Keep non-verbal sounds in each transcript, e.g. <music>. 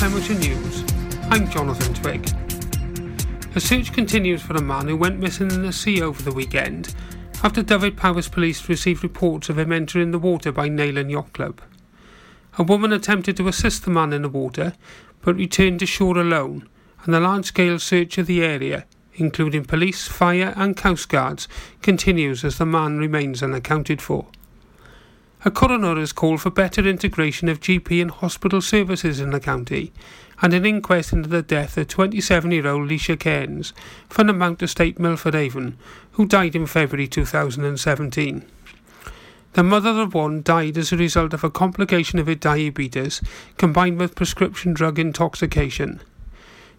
The Pembrokeshire news, I'm Jonathan Twig. A search continues for a man who went missing in the sea over the weekend after Dyfed-Powys police received reports of him entering the water by Neyland Yacht Club. A woman attempted to assist the man in the water but returned to shore alone, and the large scale search of the area, including police, fire, and coastguards, continues as the man remains unaccounted for. A coroner has called for better integration of GP and hospital services in the county, and an inquest into the death of 27 year old Leisha Cairns from the Mount Estate Milford Haven, who died in February 2017. The mother of one died as a result of a complication of her diabetes combined with prescription drug intoxication.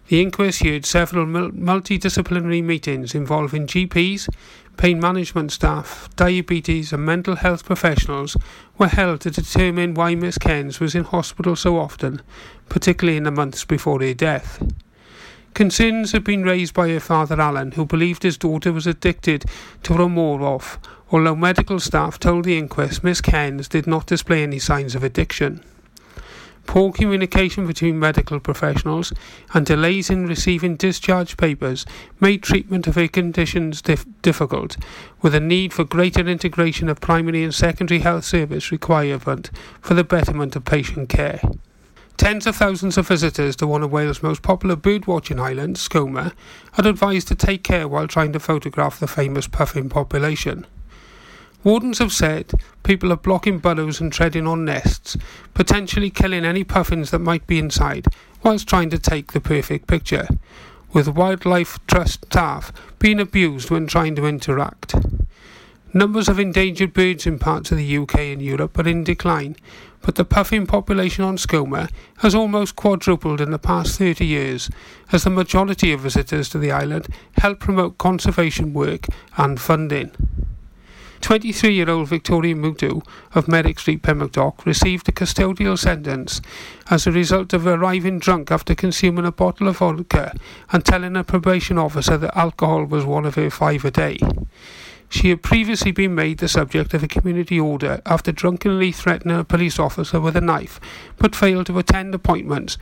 The inquest heard several multidisciplinary meetings involving GPs, pain management staff, diabetes, and mental health professionals were held to determine why Miss Cairns was in hospital so often, particularly in the months before her death. Concerns had been raised by her father Alan, who believed his daughter was addicted to Oramorph, although medical staff told the inquest Miss Cairns did not display any signs of addiction. Poor communication between medical professionals and delays in receiving discharge papers made treatment of her conditions dif- difficult, with a need for greater integration of primary and secondary health service requirement for the betterment of patient care. Tens of thousands of visitors to one of Wales' most popular birdwatching islands, Skomer, are advised to take care while trying to photograph the famous puffin population. Wardens have said people are blocking burrows and treading on nests, potentially killing any puffins that might be inside, whilst trying to take the perfect picture, with Wildlife Trust staff being abused when trying to interact. Numbers of endangered birds in parts of the UK and Europe are in decline, but the puffin population on Skomer has almost quadrupled in the past 30 years, as the majority of visitors to the island help promote conservation work and funding. 23 year old Victoria Mutu of Merrick Street, Pembroke Dock, received a custodial sentence as a result of arriving drunk after consuming a bottle of vodka and telling a probation officer that alcohol was one of her five a day. She had previously been made the subject of a community order after drunkenly threatening a police officer with a knife, but failed to attend appointments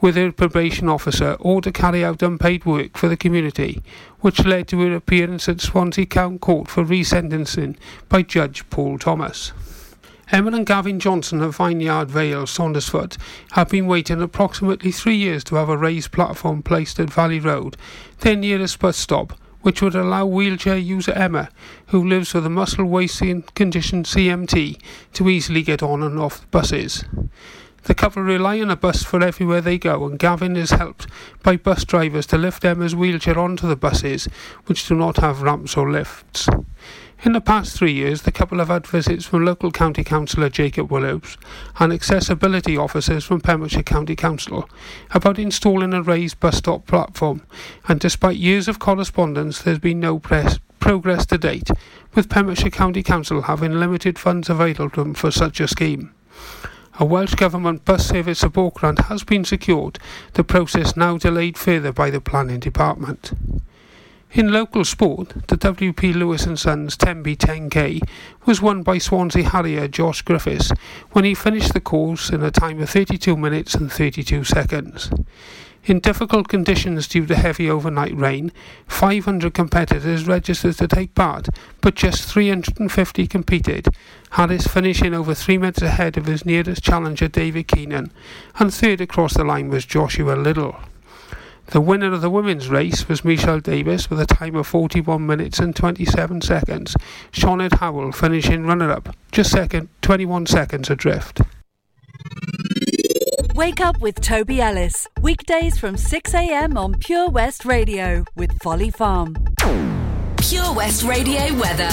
with her probation officer or to carry out unpaid work for the community, which led to her appearance at Swansea Crown Court for resentencing by Judge Paul Thomas. Emma and Gavin Johnson of Vineyard Vale, Saundersfoot, have been waiting approximately three years to have a raised platform placed at Valley Road, their nearest bus stop, which would allow wheelchair user Emma, who lives with a muscle wasting condition CMT, to easily get on and off buses. The couple rely on a bus for everywhere they go, and Gavin is helped by bus drivers to lift Emma's wheelchair onto the buses, which do not have ramps or lifts. In the past three years, the couple have had visits from local county councillor Jacob Willows and accessibility officers from Pembrokeshire County Council about installing a raised bus stop platform, and despite years of correspondence, there's been no press progress to date, with Pembrokeshire County Council having limited funds available for such a scheme. A Welsh Government bus service support grant has been secured, the process now delayed further by the Planning Department. In local sport, the WP Lewis & Sons Tenby 10K was won by Swansea Harrier Josh Griffiths when he finished the course in a time of 32 minutes and 32 seconds. In difficult conditions due to heavy overnight rain, 500 competitors registered to take part, but just 350 competed. Harris finishing over three minutes ahead of his nearest challenger David Keenan, and third across the line was Joshua Little. The winner of the women's race was Michelle Davis with a time of 41 minutes and 27 seconds. Sioned Howell finishing runner up, just second, 21 seconds adrift. Wake up with Toby Ellis. Weekdays from 6am on Pure West Radio with Folly Farm. Pure West Radio weather.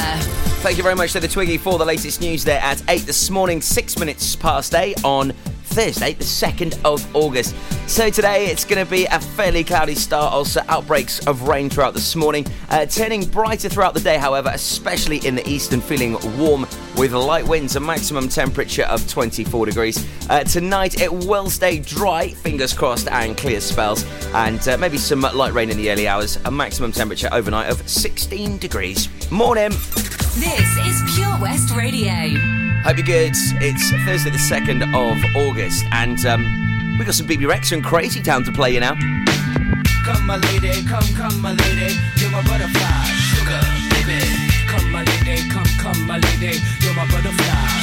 Thank you very much to the Twiggy for the latest news there at 8 this morning, 6 minutes past 8 on Thursday, the 2nd of August. So today it's going to be a fairly cloudy start, also outbreaks of rain throughout this morning, uh, turning brighter throughout the day, however, especially in the east and feeling warm with light winds, a maximum temperature of 24 degrees. Uh, tonight it will stay dry, fingers crossed, and clear spells, and uh, maybe some light rain in the early hours, a maximum temperature overnight of 16 degrees. Morning! This is Pure West Radio. Hope you're good. It's Thursday, the 2nd of August, and um, we got some Bebe Rexha and Crazy Town to play you now. Come, my lady, come, come, my lady, you're my butterfly, sugar, baby come my lady, come, come my lady, you're my butterfly,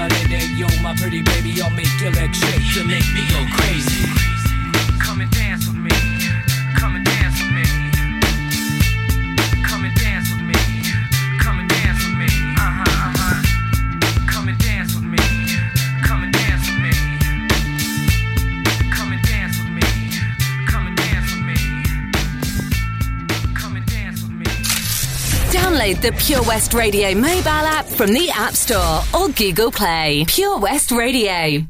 my lady, you're my pretty baby. I'll make your legs shake, you make me go crazy. Come and dance with me. Download the Pure West Radio mobile app from the App Store or Google Play. Pure West Radio.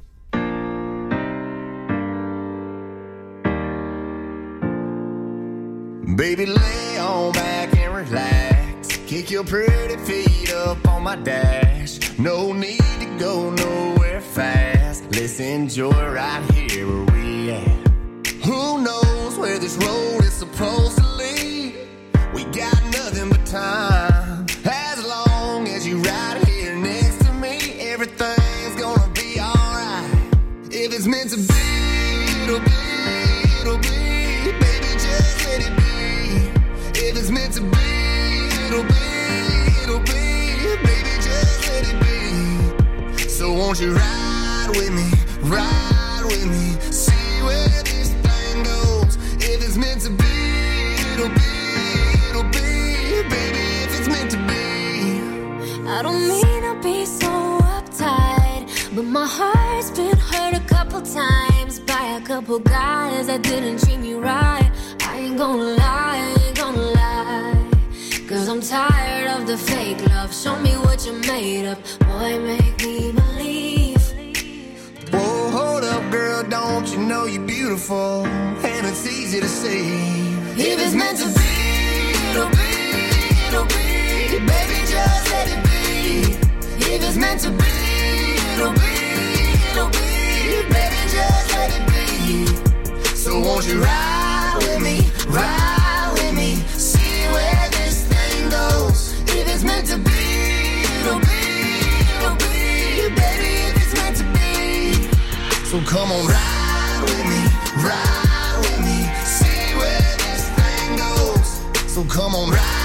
Baby, lay on back and relax. Kick your pretty feet up on my dash. No need to go nowhere fast. Let's enjoy right here where we at. Who knows where this road is supposed to nothing but time. Couple times by couple guys that didn't treat me right. I ain't gonna lie, I ain't gonna lie. Cause I'm tired of the fake love. Show me what you're made of. Boy, make me believe. Whoa, hold up, girl, don't you know you're beautiful? And it's easy to see. If it's meant to be, it'll be, it'll be. Baby, just let it be. If it's meant to be, it'll be, it'll be. Baby, just let it be. So won't you ride with me, ride with me, see where this thing goes. If it's meant to be, it'll be, it'll be. Baby, if it's meant to be. So come on, ride with me, ride with me, see where this thing goes. So come on, ride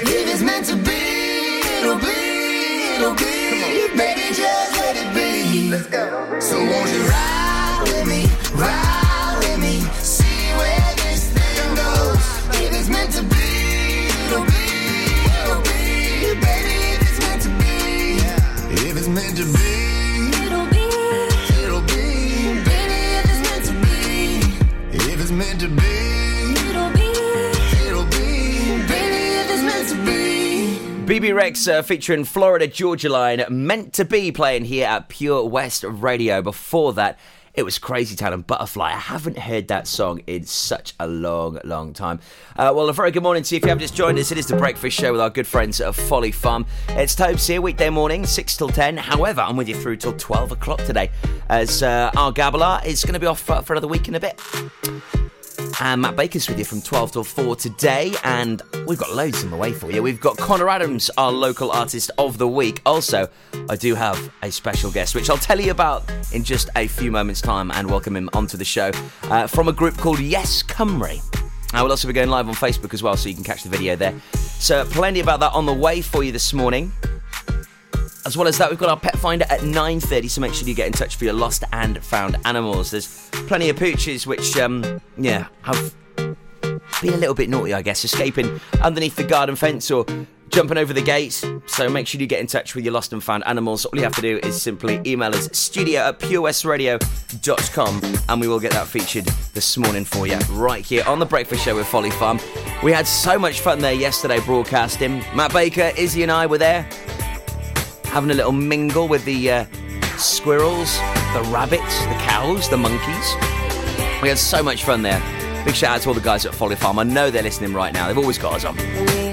baby. It's meant to be, it'll be, it'll be. Baby, just let it be. Let's go. So won't you ride with me, BB Rex uh, featuring Florida Georgia Line, meant to be playing here at Pure West Radio. Before that, it was Crazy Town and Butterfly. I haven't heard that song in such a long, long time. Uh, well, a very good morning to you. If you haven't just joined us, it is the Breakfast Show with our good friends at Folly Farm. It's Tobes here, weekday morning, 6 till 10. However, I'm with you through till 12 o'clock today, as uh, our Gabala is going to be off for, for another week in a bit. And Matt Baker's with you from 12 till 4 today, and we've got loads on the way for you. We've got Connor Adams, our local artist of the week. Also, I do have a special guest, which I'll tell you about in just a few moments' time and welcome him onto the show uh, from a group called Yes Cymru. I will also be going live on Facebook as well, so you can catch the video there. So, plenty about that on the way for you this morning. As well as that, we've got our pet finder at 9.30, so make sure you get in touch for your lost and found animals. There's plenty of pooches which, um, yeah, have been a little bit naughty, I guess, escaping underneath the garden fence or jumping over the gates. So make sure you get in touch with your lost and found animals. All you have to do is simply email us studio at purewestradio.com and we will get that featured this morning for you right here on The Breakfast Show with Folly Farm. We had so much fun there yesterday broadcasting. Matt Baker, Izzy and I were there having a little mingle with the uh, squirrels, the rabbits, the cows, the monkeys. We had so much fun there. Big shout out to all the guys at Folly Farm. I know they're listening right now. They've always got us on.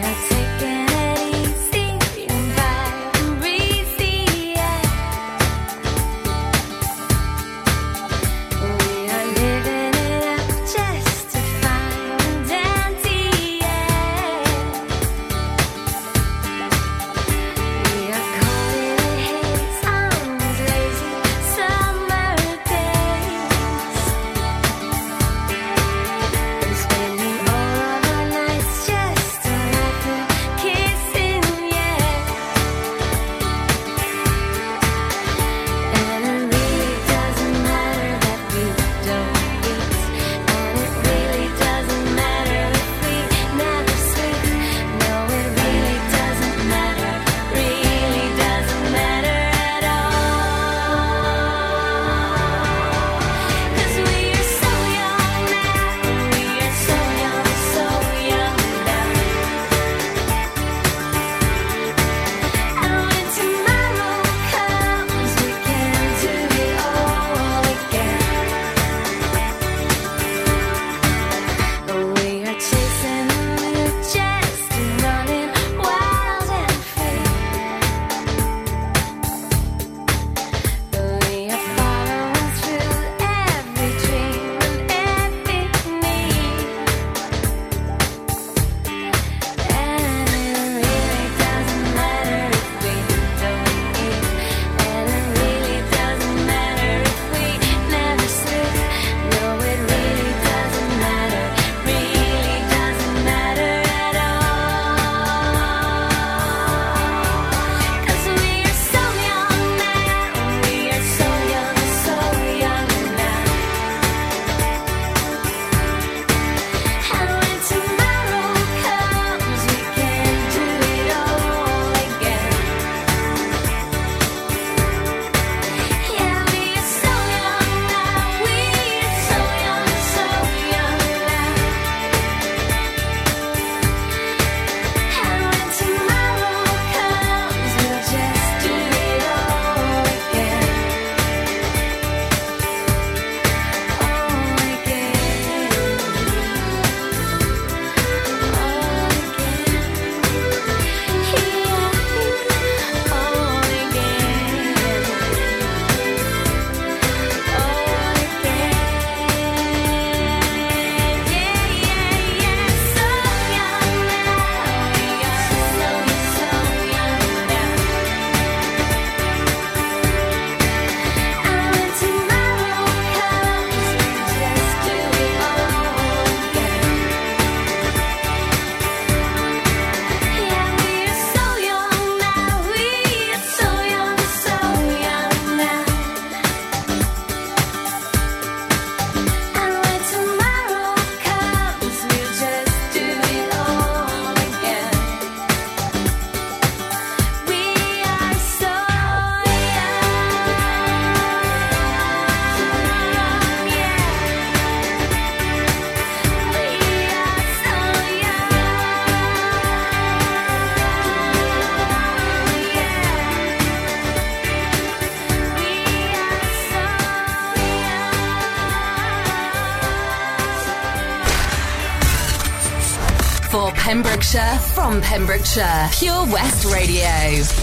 Pure West Radio.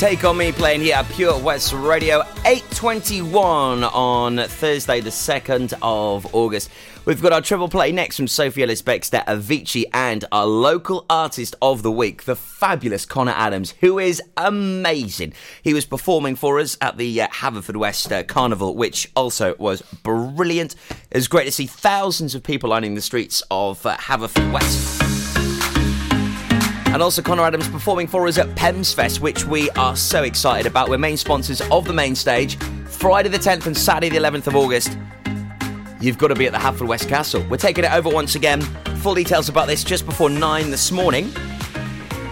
Take On Me playing here at Pure West Radio, 8.21 on Thursday, the 2nd of August. We've got our triple play next from Sophie Ellis Bextor, Avicii, and our local artist of the week, the fabulous Connor Adams, who is amazing. He was performing for us at the uh, Haverfordwest uh, Carnival, which also was brilliant. It was great to see thousands of people lining the streets of uh, Haverfordwest. And also Connor Adams performing for us at Pems Fest, which we are so excited about. We're main sponsors of the main stage. Friday the 10th and Saturday the 11th of August. You've got to be at the Haverfordwest Castle. We're taking it over once again. Full details about this just before 9 this morning.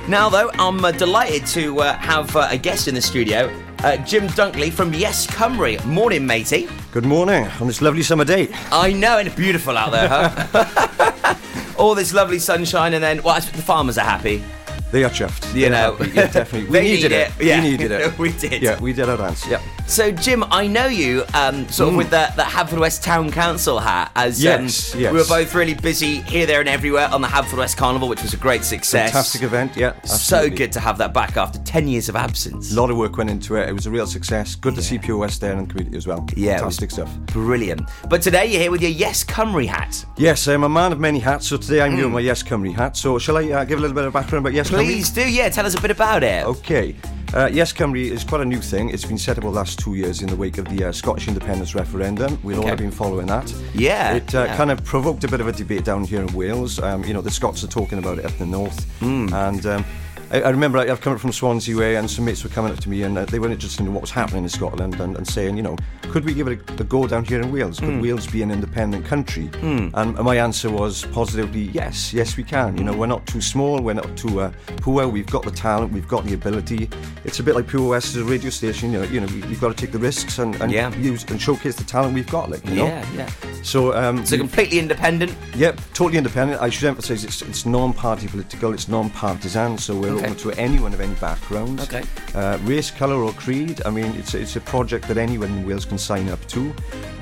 Now, though, I'm uh, delighted to uh, have uh, a guest in the studio, uh, Jim Dunkley from Yes Cymru. Morning, matey. Good morning on this lovely summer day. I know, and it's beautiful out there, huh? <laughs> All this lovely sunshine, and then, well, the farmers are happy. They are chuffed. You They know. yeah, definitely. <laughs> We needed need it. it. Yeah. We needed it. <laughs> We did. Yeah, we did our dance. Yep. So, Jim, I know you um, sort of with the, the Haverfordwest Town Council hat, as Mm. Yes, um, yes. we were both really busy here, there, and everywhere on the Haverfordwest Carnival, which was a great success. Fantastic event, yeah. So good to have that back after 10 years of absence. A lot of work went into it. It was a real success. Good to see Pure West there and the community as well. Yeah, Fantastic stuff. Brilliant. But today you're here with your Yes Cymru hat. Yes, I'm a man of many hats, so today I'm doing my Yes Cymru hat. So shall I uh, give a little bit of background about Yes Cymru? Please do, yeah, tell us a bit about it. Okay. Uh, yes Cymru is quite a new thing. It's been set up the last two years in the wake of the uh, Scottish independence referendum. We've all been following that. Yeah, It uh, yeah. kind of provoked a bit of a debate down here in Wales. Um, you know, the Scots are talking about it up the north. Hmm. And um, I, I remember I've come up from Swansea way and some mates were coming up to me and uh, they were interested in what was happening in Scotland and, and saying, you know, could we give it a, a go down here in Wales? Could Hmm. Wales be an independent country? And my answer was positively yes, yes we can. You know, we're not too small, we're not too uh, poor, we've got the talent, we've got the ability. It's a bit like Pure West as a radio station, you know, you know, you've got to take the risks and, and Yeah. use and showcase the talent we've got, like, you know. Yeah, yeah. So, um, So completely independent. Yep, totally independent. I should emphasise it's, it's non-party political, it's non-partisan, so we're Okay. open to anyone of any background, Okay. uh, race, colour or creed. I mean, it's, it's a project that anyone in Wales can sign up to.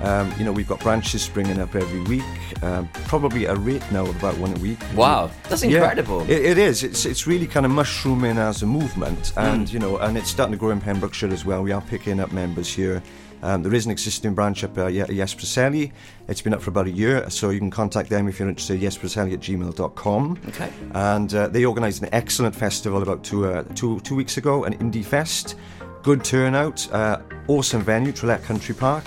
Um, you know, we've got branches springing up every week, um, probably a rate now of about one a week. Wow, that's Yeah, incredible. it, it is. It's it's really kind of mushrooming as a movement, and you know, and it's starting to grow in Pembrokeshire as well. We are picking up members here. Um, there is an existing branch up uh, Ye- Yes Preseli. It's been up for about a year, so you can contact them if you're interested. Yespreselli at gmail.com. Okay. And uh, they organised an excellent festival about two uh, two two weeks ago, an indie fest. Good turnout, uh, awesome venue, Trelette Country Park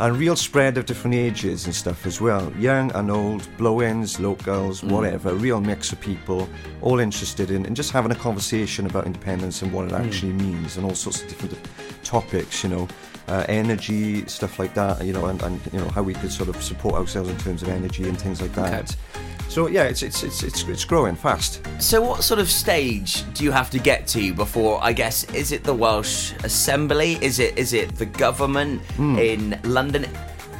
and real spread of different ages and stuff as well. Young and old, blow-ins, locals, whatever. Real mix of people, all interested in, in just having a conversation about independence and what it actually means, and all sorts of different topics. You know, uh, energy, stuff like that. You know, and, and you know how we could sort of support ourselves in terms of energy and things like that. So yeah, it's it's it's it's, it's growing fast. So, what sort of stage do you have to get to before? I guess is it the Welsh Assembly? Is it is it the government Hmm. in London?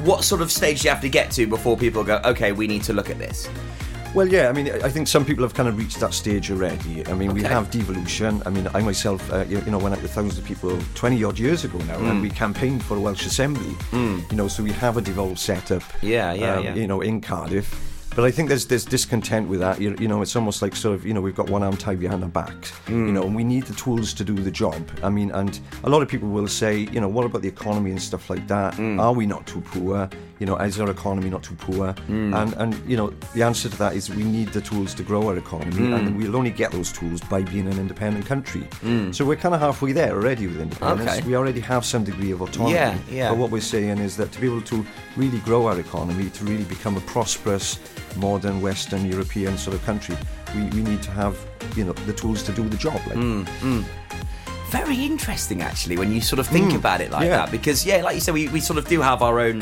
What sort of stage do you have to get to before people go, okay, we need to look at this? Well, yeah, I mean, I think some people have kind of reached that stage already. I mean, we have devolution. I mean, I myself, uh, you you know, went out with thousands of people 20 odd years ago now, Mm. and we campaigned for a Welsh Assembly. You know, so we have a devolved setup. Yeah, yeah, um, yeah. You know, in Cardiff. But I think there's there's discontent with that. You, you know, it's almost like sort of you know we've got one arm tied behind our back. Mm. You know, and we need the tools to do the job. I mean, and a lot of people will say, you know, what about the economy and stuff like that? Mm. Are we not too poor? You know, is our economy not too poor? Mm. And and you know, the answer to that is we need the tools to grow our economy, Mm. and we'll only get those tools by being an independent country. So we're kind of halfway there already with independence. Okay. We already have some degree of autonomy. Yeah, yeah. But what we're saying is that to be able to really grow our economy, to really become a prosperous, modern Western European sort of country, we, we need to have you know the tools to do the job. Like, Mm. Very interesting, actually, when you sort of think about it like Mm. yeah. that. Because, yeah, like you said, we, we sort of do have our own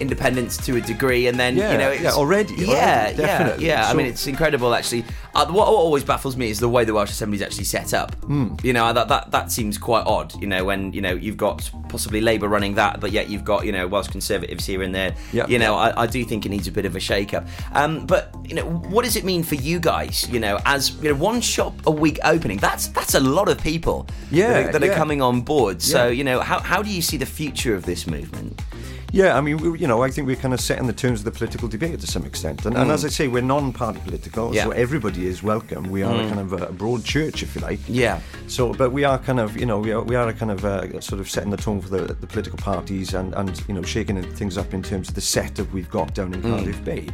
independence to a degree, and then Yeah, you know, yeah, already, yeah, already, yeah, definitely. yeah. I mean, it's incredible, actually. Uh, what always baffles me is the way the Welsh Assembly is actually set up. Hmm. You know, that, that that seems quite odd. You know, when you know you've got possibly Labour running that, but yet you've got you know Welsh Conservatives here and there. Yeah. You know, I, I do think it needs a bit of a shake-up. Um, but you know, what does it mean for you guys? You know, as you know, one shop a week opening. That's that's a lot of people. Yeah, that are, that are coming on board. So you know, how how do you see the future of this movement? Yeah, I mean, we, you know, I think we're kind of setting the terms of the political debate to some extent. And, and as I say, we're non-party political, Mm. Yeah. Mm. so everybody is welcome. We are a kind of a broad church, if you like. Yeah. So, but we are kind of, you know, we are, we are a kind of uh, sort of setting the tone for the, the political parties and, and, you know, shaking things up in terms of the setup we've got down in Cardiff Bay.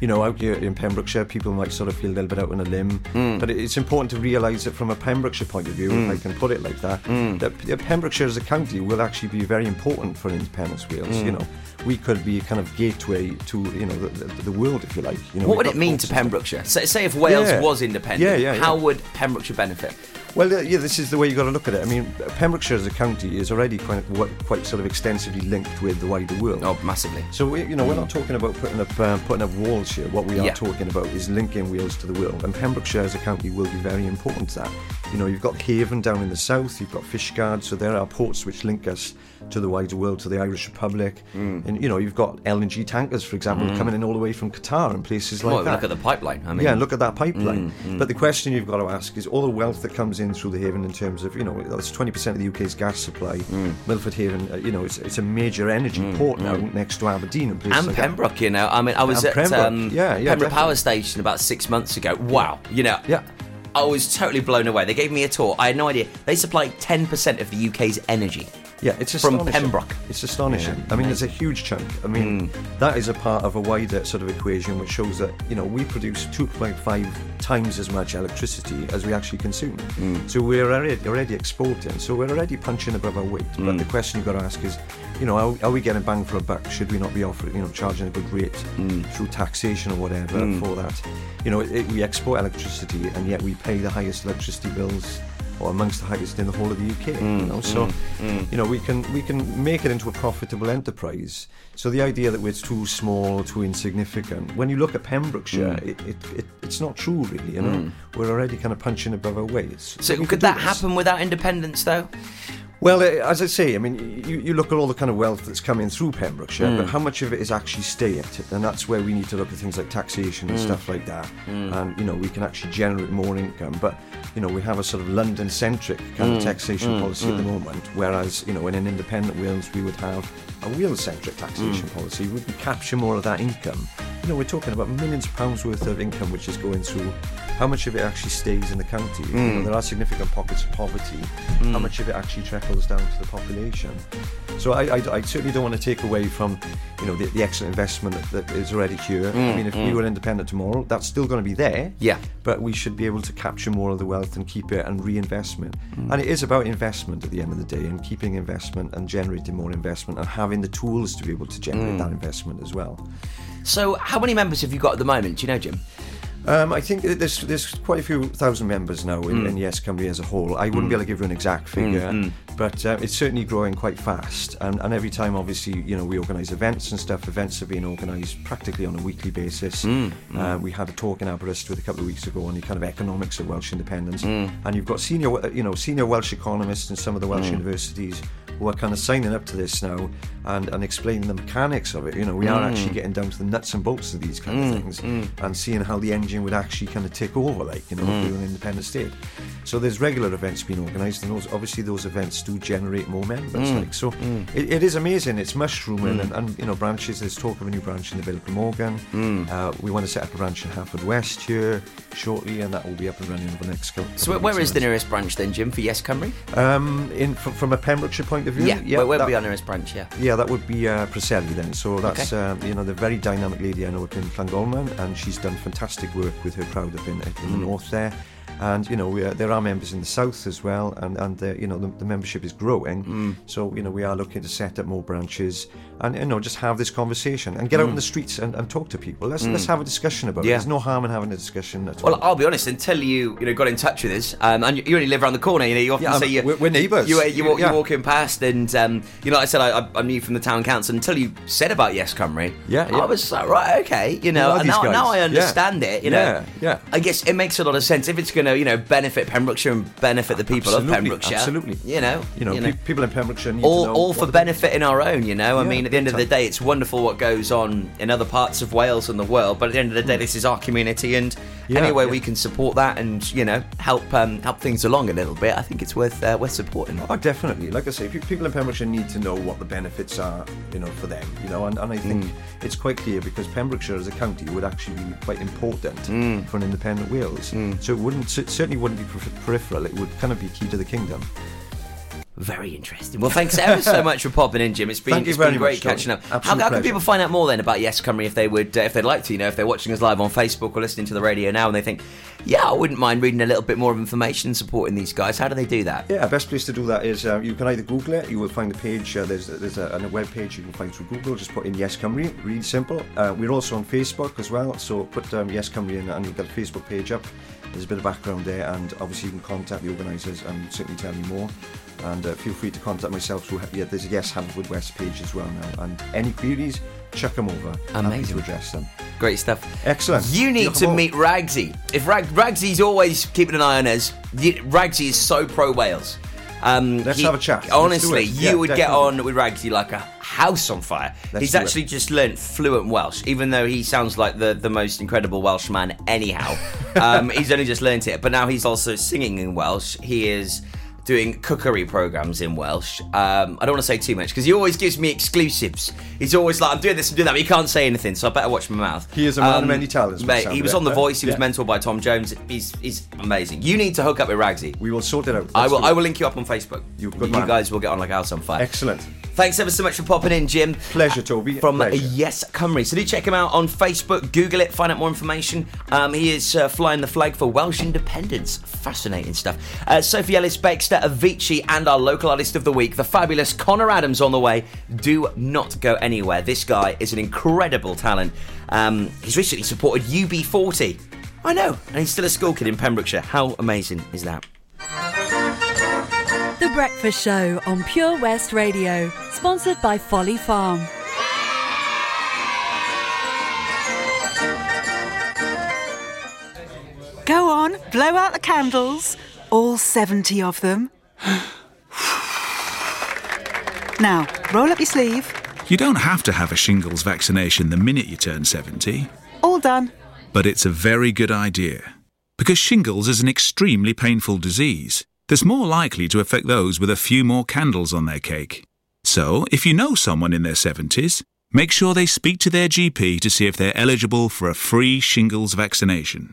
You know, out here in Pembrokeshire, people might sort of feel a little bit out on a limb, mm. but it's important to realise that from a Pembrokeshire point of view, if mm. I can put it like that, mm. that Pembrokeshire as a county will actually be very important for Independence Wales. You know, we could be a kind of gateway to you know the, the, the world, if you like. You know, What would it mean to. Pembrokeshire? Say, say if Wales Yeah. was independent, yeah, yeah. how would Pembrokeshire benefit? Well, uh, yeah, this is the way you've got to look at it. I mean, Pembrokeshire as a county is already quite quite, sort of extensively linked with the wider world. Oh, massively. So we, you know, we're not talking about putting up uh, putting up walls here. What we are Yeah. talking about is linking Wales to the world, and Pembrokeshire as a county will be very important to that. You know, you've got Haven down in the south, you've got Fishguard, so there are ports which link us to the wider world, to the Irish Republic. Mm. And you know, you've got LNG tankers, for example, coming in all the way from Qatar and places like Well, that. look at the pipeline. I mean, yeah, look at that pipeline. Mm, But the question you've got to ask is all the wealth that comes in through the Haven in terms of, you know, that's 20% of the UK's gas supply. Mm. Milford Haven, uh, you know, it's, it's a major energy port now next to Aberdeen and places and like that. Pembroke, you know. I mean, I was And at Pembroke, um, yeah, yeah, Pembroke Power. Station about six months ago. Wow, you know. Yeah. I was totally blown away. They gave me a tour. I had no idea. They supply 10% of the UK's energy. Yeah, it's From. Pembroke. It's astonishing. I mean, it's a huge chunk. I mean, Mm. that is a part of a wider sort of equation which shows that, you know, we produce 2.5 times as much electricity as we actually consume. Mm. So we're already, already exporting. So we're already punching above our weight. But Mm. the question you've got to ask is, you know, are, are we getting bang for a buck? Should we not be offering, you know, charging a good rate Mm. through taxation or whatever for that? You know, it, we export electricity and yet we pay the highest electricity bills or amongst the highest in the whole of the UK. Mm, you know, so you know we can we can make it into a profitable enterprise. So the idea that we're too small, too insignificant. When you look at Pembrokeshire, Mm. it, it, it, it's not true really. You know, we're already kind of punching above our weight. So, we could that this. happen without independence, though? Well, uh, as I say, I mean, you, you look at all the kind of wealth that's coming through Pembrokeshire, Mm. but how much of it is actually staying? And that's where we need to look at things like taxation Mm. and stuff like that. And, you know, we can actually generate more income. But, you know, we have a sort of London centric kind Mm. of taxation policy at the moment, whereas, you know, in an independent Wales, we would have a Wales centric taxation Mm. policy. We would capture more of that income. You know, we're talking about millions of pounds worth of income which is going through. How much of it actually stays in the county? You Mm. know, there are significant pockets of poverty. How much of it actually trickles down to the population? So I, I, I certainly don't want to take away from, you know, the, the excellent investment that, that is already here. I mm, mean, if we mm. were independent tomorrow, that's still going to be there. Yeah. But we should be able to capture more of the wealth and keep it and reinvestment. Mm. And it is about investment at the end of the day and keeping investment and generating more investment and having the tools to be able to generate that investment as well. So, how many members have you got at the moment? Do you know, Jim? Um, I think there's there's quite a few thousand members now in, hmm. in Yes Cymru as a whole. I wouldn't be hmm. able to give you an exact hmm. figure, but uh, it's certainly growing quite fast. And, and every time, obviously, you know, we organise events and stuff. Events are being organised practically on a weekly basis. Uh, we had a talk in Aberystwyth a couple of weeks ago on the kind of economics of Welsh independence. And you've got senior, you know, senior Welsh economists in some of the Welsh universities who are kind of signing up to this now and, and explaining the mechanics of it. You know, we are actually mm. getting down to the nuts and bolts of these kind of mm, things mm. and seeing how the engine would actually kind of take over, like, you know, if we were an independent state. So there's regular events being organised, and those, obviously those events do generate more members. Like, so it, it is amazing. It's mushrooming, and, and you know, branches. There's talk of a new branch in the Vale of Glamorgan. Uh, we want to set up a branch in Haverfordwest here shortly, and that will be up and running over the next couple. So, where of is the nearest branch then, Jim, for Yes Cymru? Um, in from, from a Pembrokeshire point of view, Yeah, where, where that- would be our nearest branch? Yeah. yeah, that would be uh, Preseli then. So that's Okay. um, you know the very dynamic lady I know up in Llangolman, and she's done fantastic work with her crowd up in, in the Mm. north there. And you know we are, there are members in the south as well, and and uh, you know the, the membership is growing. Mm. So you know we are looking to set up more branches, and you know just have this conversation and get out in the streets and, and talk to people. Let's let's have a discussion about Mm. Yeah. it. There's no harm in having a discussion at all. Well, I'll be honest. Until you, you know, got in touch with us, um, and you, you only live around the corner. You know, you often Yeah, say you, we're- we're neighbours. You, you, walk, Yeah. you walk in past, and um, you know, like I said, I, I'm new from the town council. Until you said about Yes Cymru, Yeah, I was like, right, okay, you know, and now, now I Yeah. understand it. You know, Yeah, yeah. I guess it makes a lot of sense if it's going to, you know, benefit Pembrokeshire and benefit the people Absolutely, of Pembrokeshire. absolutely. you know, you know, pe- people in Pembrokeshire need all, to know all for benefiting our own, you know. I Yeah, mean, at the end of the day, it's wonderful what goes on in other parts of Wales and the world, but at the end of the day, this is our community, and Hmm. Yeah, any way yeah. we can support that and you know help um, help things along a little bit, I think it's worth uh, worth supporting. Oh, definitely. Like I say, people in Pembrokeshire need to know what the benefits are, you know, for them. You know, and, and I think Mm. it's quite clear because Pembrokeshire as a county would actually be quite important Mm. for an independent Wales. So it wouldn't cer- certainly wouldn't be peripheral. It would kind of be key to the kingdom. Very interesting. Well, thanks ever so much for popping in, Jim. It's been it's been great much, catching up. How, how can people find out more then about Yes Cymru if they would uh, if they'd like to? You know, if they're watching us live on Facebook or listening to the radio now and they think, yeah, I wouldn't mind reading a little bit more of information and supporting these guys. How do they do that? Yeah, best place to do that is uh, you can either Google it. You will find the page. Uh, there's there's a, a web page you can find through Google. Just put in Yes Cymru. Really simple. Uh, we're also on Facebook as well. So put um, Yes Cymru in, and you've got a Facebook page up. There's a bit of background there, and obviously you can contact the organisers and certainly tell you more. And uh, feel free to contact myself through yeah, there's a Yes Haverfordwest page as well now. And any queries, chuck them over. Amazing. to address them. Great stuff. Excellent. You need to meet Ragsy. If Rag- Ragsy's always keeping an eye on us, Ragsy is so pro Wales. Um, Let's he- have a chat. Honestly, you Yeah, would get on with Ragsy like a house on fire. Let's he's do it. actually just learnt fluent Welsh, even though he sounds like the, the most incredible Welsh man anyhow. <laughs> um, he's only just learnt it, but now he's also singing in Welsh. He is doing cookery programs in Welsh. Um, I don't want to say too much because he always gives me exclusives. He's always like, I'm doing this, I'm doing that, but he can't say anything, so I better watch my mouth. He is a man of many talents, Mate, he was on The Voice, he was Yeah. mentored by Tom Jones. He's, he's amazing. You need to hook up with Ragsy. We will sort it out. I Let's will. I will link you up on Facebook. You good man. guys will get on like house on fire. Excellent. Thanks ever so much for popping in, Jim. Pleasure, Toby. From Pleasure. Yes Cymru. So do check him out on Facebook, Google it, find out more information. Um, he is uh, flying the flag for Welsh independence. Fascinating stuff. Uh, Sophie Ellis-Bextor, Avicii, and our local artist of the week, the fabulous Connor Adams, on the way. Do not go anywhere. This guy is an incredible talent. Um, he's recently supported UB40. I know, and he's still a school kid in Pembrokeshire. How amazing is that? The Breakfast Show on Pure West Radio, sponsored by Folly Farm. Go on, blow out the candles, all 70 of them. <sighs> now, roll up your sleeve. You don't have to have a shingles vaccination the minute you turn 70, All done. but it's a very good idea. Because shingles is an extremely painful disease that's more likely to affect those with a few more candles on their cake. So, if you know someone in their 70s, make sure they speak to their GP to see if they're eligible for a free shingles vaccination.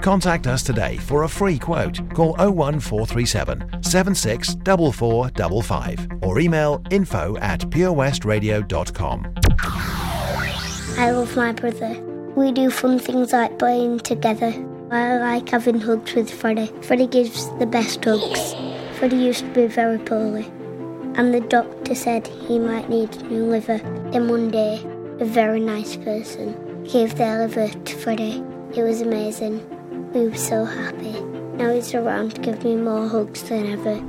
Contact us today for a free quote. Call 01437 764455 or email info at purewestradio.com. I love my brother. We do fun things like playing together. I like having hugs with Freddie. Freddie gives the best hugs. Freddie used to be very poorly, and the doctor said he might need a new liver. Then one day, a very nice person gave their liver to Freddie. It was amazing. We were so happy. Now he's around to give me more hugs than ever.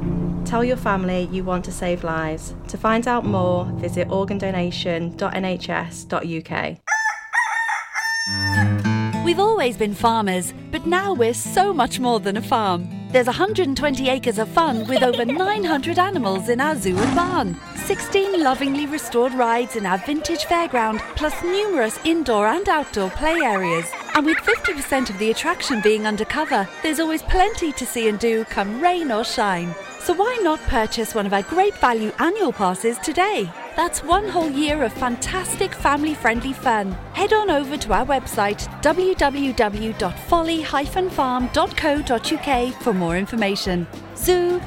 Tell your family you want to save lives. To find out more, visit organdonation.nhs.uk. We've always been farmers, but now we're so much more than a farm. There's 120 acres of fun with over 900 animals in our zoo and barn, 16 lovingly restored rides in our vintage fairground, plus numerous indoor and outdoor play areas. And with 50% of the attraction being undercover, there's always plenty to see and do come rain or shine. So why not purchase one of our great value annual passes today? That's one whole year of fantastic family friendly fun. Head on over to our website www.folly-farm.co.uk for more information. Zoo,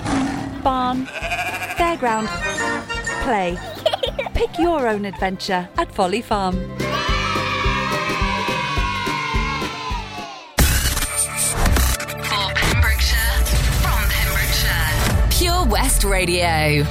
barn, fairground, play. <laughs> Pick your own adventure at Folly Farm. Radio.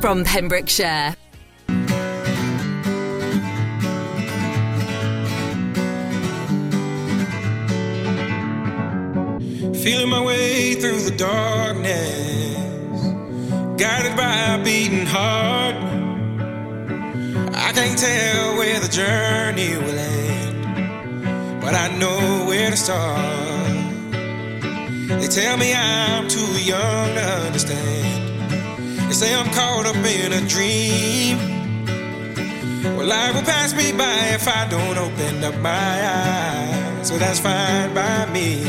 From Pembrokeshire. Feeling my way through the darkness, guided by a beating heart. I can't tell where the journey will end, but I know where to start. They tell me I'm too young to say I'm caught up in a dream. Well, life will pass me by if I don't open up my eyes. So that's fine by me.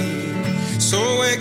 So wake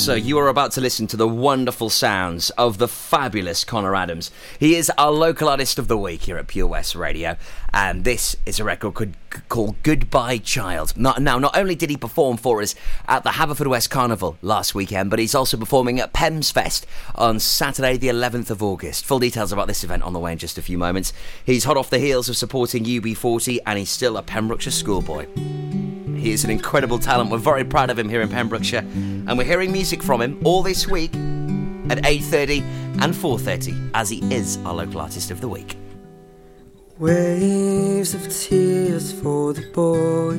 So you are about to listen to the wonderful sounds of the fabulous Connor Adams. He is our local artist of the week here at Pure West Radio, and this is a record called, Goodbye Child. Not, now, not only did he perform for us at the Haverfordwest Carnival last weekend, but he's also performing at Pems Fest on Saturday, the 11th of August. Full details about this event on the way in just a few moments. He's hot off the heels of supporting UB40, and he's still a Pembrokeshire schoolboy. He is an incredible talent. We're very proud of him here in Pembrokeshire. And we're hearing music from him all this week. at 8.30 and 4.30 as he is our local artist of the week. Waves of tears for the boy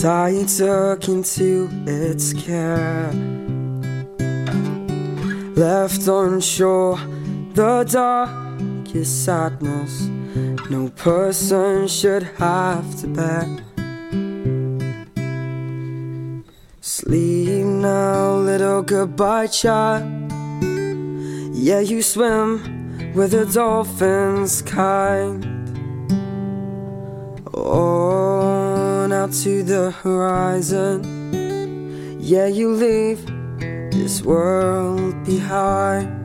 Tied tuck into its care Left on shore the darkest sadness No person should have to bear Sleep now, little goodbye child. Yeah, you swim with the dolphins kind. On out to the horizon. Yeah you leave this world behind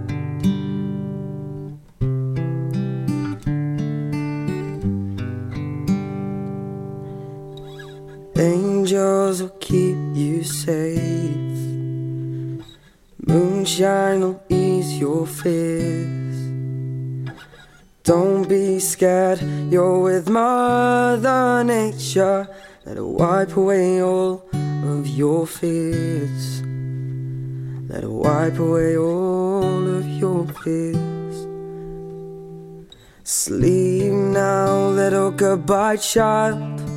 angels will keep you safe moonshine will ease your fears don't be scared, you're with Mother Nature. Her wipe away all of your fears. Her wipe away all of your fears. Sleep now, little goodbye child.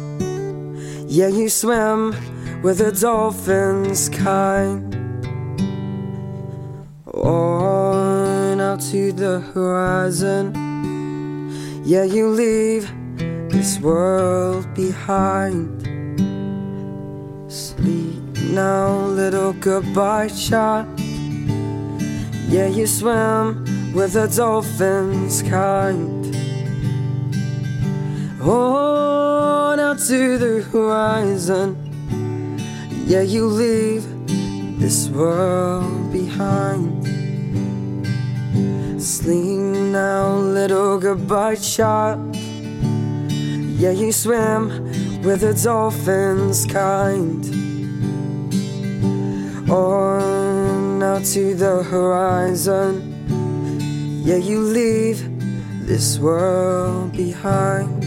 Yeah, you swim with the dolphins kind. On out to the horizon. Yeah, you leave this world behind. Sleep now, little goodbye child. Yeah, you swim with the dolphins kind. On out to the horizon. Yeah, you leave this world behind. Sleep now, little goodbye child. Yeah, you swim with the dolphins kind. On out to the horizon. Yeah, you leave this world behind.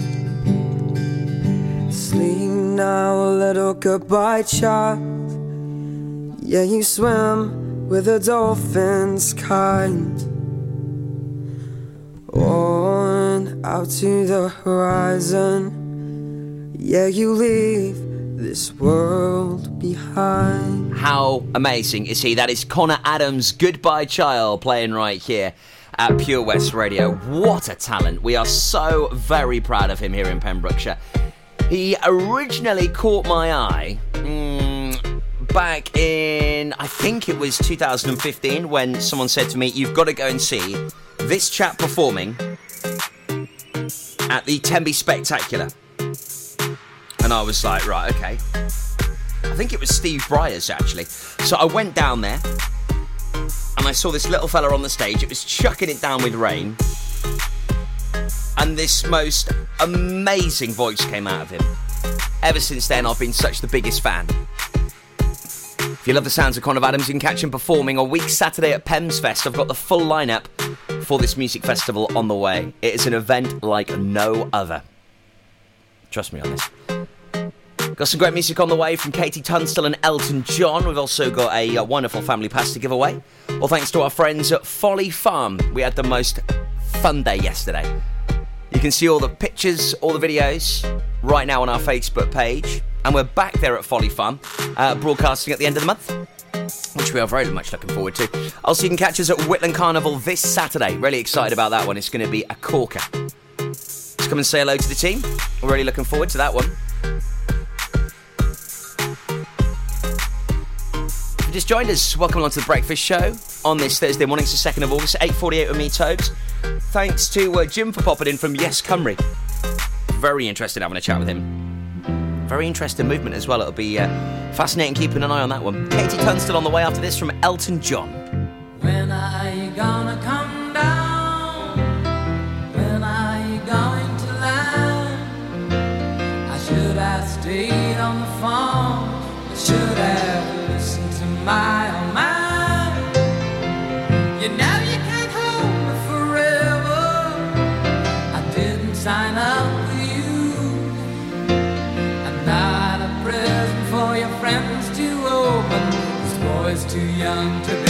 Sleep now, little goodbye child. Yeah, you swim with the dolphins kind on out to the horizon. Yeah, you leave this world behind. How amazing is he? That is Connor Adams, Goodbye Child, playing right here at Pure West Radio. What a talent. We are so very proud of him here in Pembrokeshire. He originally caught my eye mm, back in, I think it was 2015, when someone said to me, You've got to go and see this chap performing at the Tenby Spectacular. And I was like, right, okay. I think it was Steve Bryars actually. So I went down there and I saw this little fella on the stage. It was chucking it down with rain. And this most amazing voice came out of him. Ever since then, I've been such the biggest fan. If you love the sounds of Connor Adams, you can catch him performing a week Saturday at Pems Fest. I've got the full lineup for this music festival on the way. It is an event like no other. Trust me on this. Got some great music on the way from KT Tunstall and Elton John. We've also got a uh, wonderful family pass to give away. All thanks to our friends at Folly Farm. We had the most fun day yesterday. You can see all the pictures, all the videos right now on our Facebook page. And we're back there at Folly Farm, uh, broadcasting at the end of the month which we are very much looking forward to. Also, you can catch us at Whitland Carnival this Saturday. Really excited about that one. It's going to be a corker. Let's come and say hello to the team. We're really looking forward to that one. Just joined us, welcome along to the Breakfast Show on this Thursday morning. It's the 2nd of August, 8.48 with me, Tobes. Thanks to uh, Jim for popping in from Yes Cymru. Very interested having a chat with him. Very interesting movement as well. It'll be uh, fascinating keeping an eye on that one. KT Tunstall on the way after this from Elton John. When are you gonna come down? When are you going to land? I should have stayed on the phone. I should have listened to oh my. You know you can't hold me forever. I didn't sign up with you. I'm not a present for your friends to open. This boy's too young to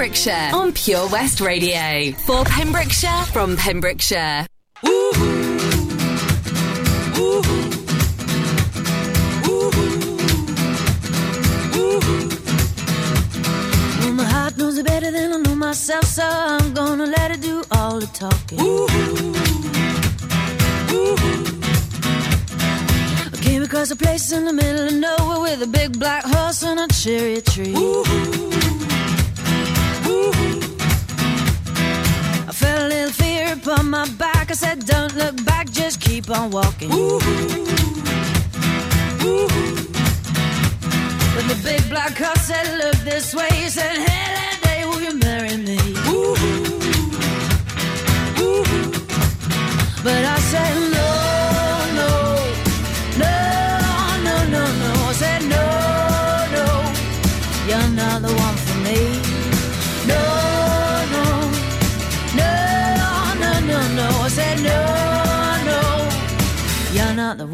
Pembrokeshire on Pure West Radio. For Pembrokeshire from Pembrokeshire. My heart knows it better than I know myself, so I'm gonna let it do all the talking. Ooh, ooh. I came across a place in the middle of nowhere with a big black horse and a cherry tree. I felt a little fear upon my back. I said, Don't look back, just keep on walking. But the big black horse said, Look this way. He said, that day, will you marry me? Ooh, ooh. But I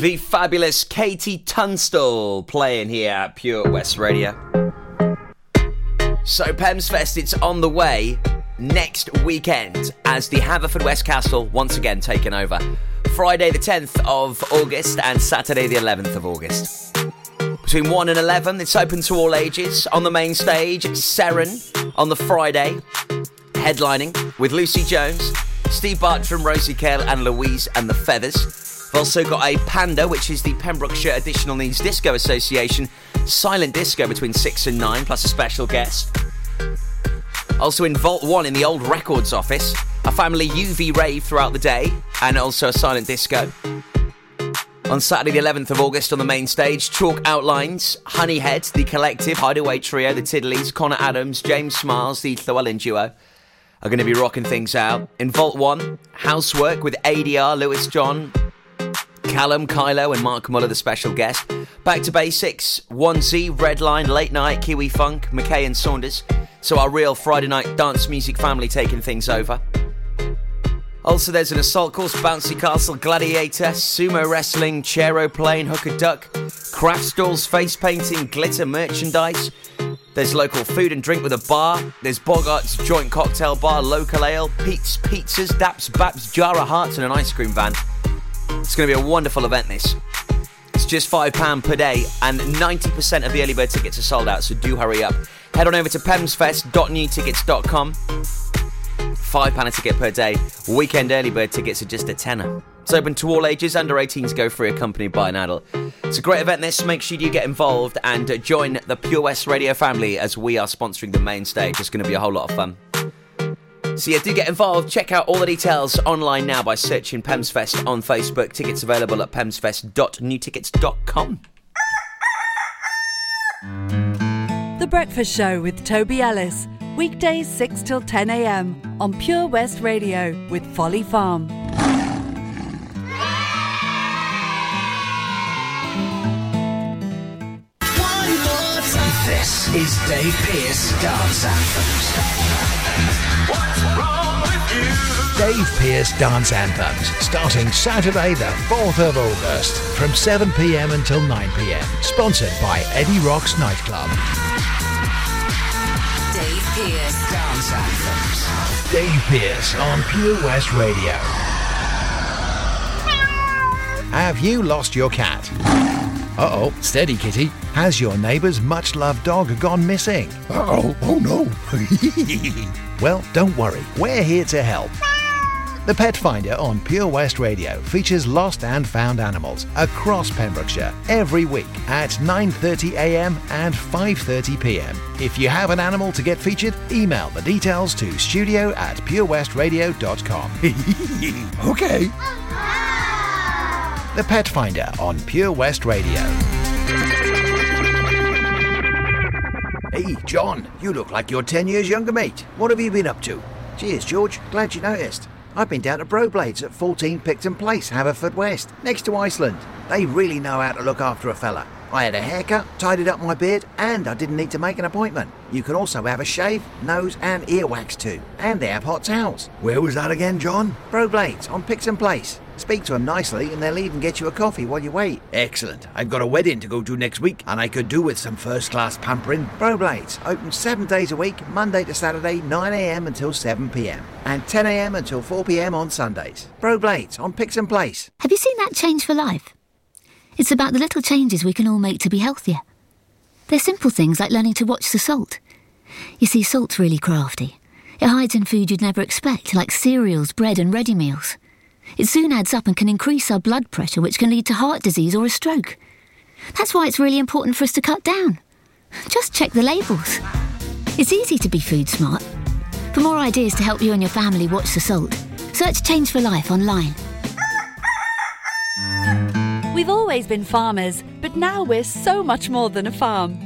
The fabulous KT Tunstall playing here at Pure West Radio. So, Pems Fest, it's on the way next weekend as the Haverfordwest Castle once again taken over. Friday the 10th of August and Saturday the 11th of August. Between 1 and 11, it's open to all ages. On the main stage, Seren on the Friday, headlining with Lucy Jones, Steve Bartram, Rosie Kale, and Louise and the Feathers. We've also got a Panda, which is the Pembrokeshire Additional Needs Disco Association, silent disco between 6 and 9, plus a special guest. Also in Vault 1 in the old records office, a family UV rave throughout the day, and also a silent disco. On Saturday, the 11th of August, on the main stage, Chalk Outlines, Honeyhead, The Collective, Hideaway Trio, The Tiddleys, Connor Adams, James Smiles, The Llewellyn Duo are going to be rocking things out. In Vault 1, Housework with ADR, Lewis John, Callum, Kylo, and Mark Muller, the special guest. Back to Basics, 1Z, Redline, Late Night, Kiwi Funk, McKay and Saunders. So our real Friday night dance music family taking things over. Also, there's an assault course, bouncy castle, gladiator, sumo wrestling, Chero plane, hooker duck, craft stalls, face painting, glitter merchandise. There's local food and drink with a bar. There's Bogart's joint cocktail bar, local ale, Pete's pizzas, Daps, Baps, jar of hearts, and an ice cream van. It's going to be a wonderful event. This. It's just £5 per day, and 90% of the early bird tickets are sold out, so do hurry up. Head on over to pemsfest.newtickets.com. £5 a ticket per day. Weekend early bird tickets are just a tenner. It's open to all ages, under 18s go free, accompanied by an adult. It's a great event, this. Make sure you get involved and join the Pure West Radio family as we are sponsoring the main stage. It's going to be a whole lot of fun. So yeah, do get involved. Check out all the details online now by searching Pemsfest on Facebook. Tickets available at pemsfest.newtickets.com. The Breakfast Show with Toby Ellis. Weekdays 6 till 10 a.m. on Pure West Radio with Folly Farm. This is Dave Pearce Dance Anthems. Dave Pearce Dance Anthems, starting Saturday the 4th of August from 7pm until 9pm. Sponsored by Eddie Rock's Nightclub. Dave Pearce Dance Anthems. Dave Pearce on Pure West Radio. Have you lost your cat? Uh oh, steady kitty. Has your neighbour's much loved dog gone missing? Uh oh, oh no. <laughs> well, don't worry, we're here to help. The Pet Finder on Pure West Radio features lost and found animals across Pembrokeshire every week at 9:30 a.m. and 5:30 p.m. If you have an animal to get featured, email the details to studio at purewestradio.com. <laughs> okay. The Pet Finder on Pure West Radio. Hey, John, you look like you're 10 years younger, mate. What have you been up to? Cheers, George. Glad you noticed. I've been down to Broblades at 14 Picton Place, Haverfordwest, next to Iceland. They really know how to look after a fella. I had a haircut, tidied up my beard, and I didn't need to make an appointment. You can also have a shave, nose, and ear wax too. And they have hot towels. Where was that again, John? Broblades on Picton Place. Speak to them nicely, and they'll even get you a coffee while you wait. Excellent. I've got a wedding to go to next week, and I could do with some first class pampering. Broblades, open seven days a week, Monday to Saturday, 9am until 7pm, and 10am until 4pm on Sundays. Broblades on Picton Place. Have you seen that change for life? It's about the little changes we can all make to be healthier. They're simple things like learning to watch the salt. You see, salt's really crafty. It hides in food you'd never expect, like cereals, bread, and ready meals. It soon adds up and can increase our blood pressure, which can lead to heart disease or a stroke. That's why it's really important for us to cut down. Just check the labels. It's easy to be food smart. For more ideas to help you and your family watch the salt, search Change for Life online. We've always been farmers, but now we're so much more than a farm.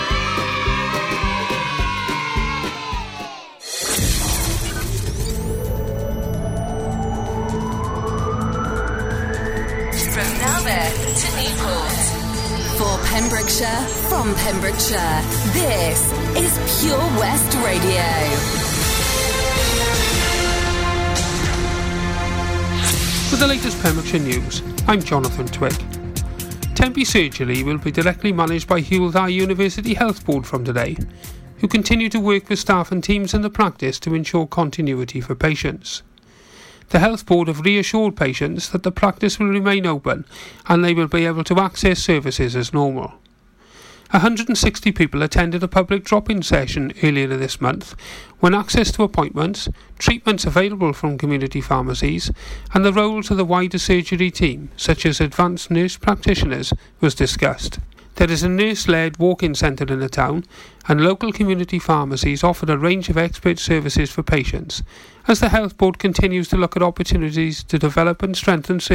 Pembrokeshire, from Pembrokeshire, this is Pure West Radio. With the latest Pembrokeshire news, I'm Jonathan Twig. Tenby Surgery will be directly managed by Hywel Dda University Health Board from today, who continue to work with staff and teams in the practice to ensure continuity for patients. The Health Board have reassured patients that the practice will remain open and they will be able to access services as normal. 160 people attended a public drop-in session earlier this month when access to appointments, treatments available from community pharmacies and the roles of the wider surgery team, such as advanced nurse practitioners, was discussed. There is a nurse-led walk-in centre in the town and local community pharmacies offer a range of expert services for patients. As the Health Board continues to look at opportunities to develop and strengthen services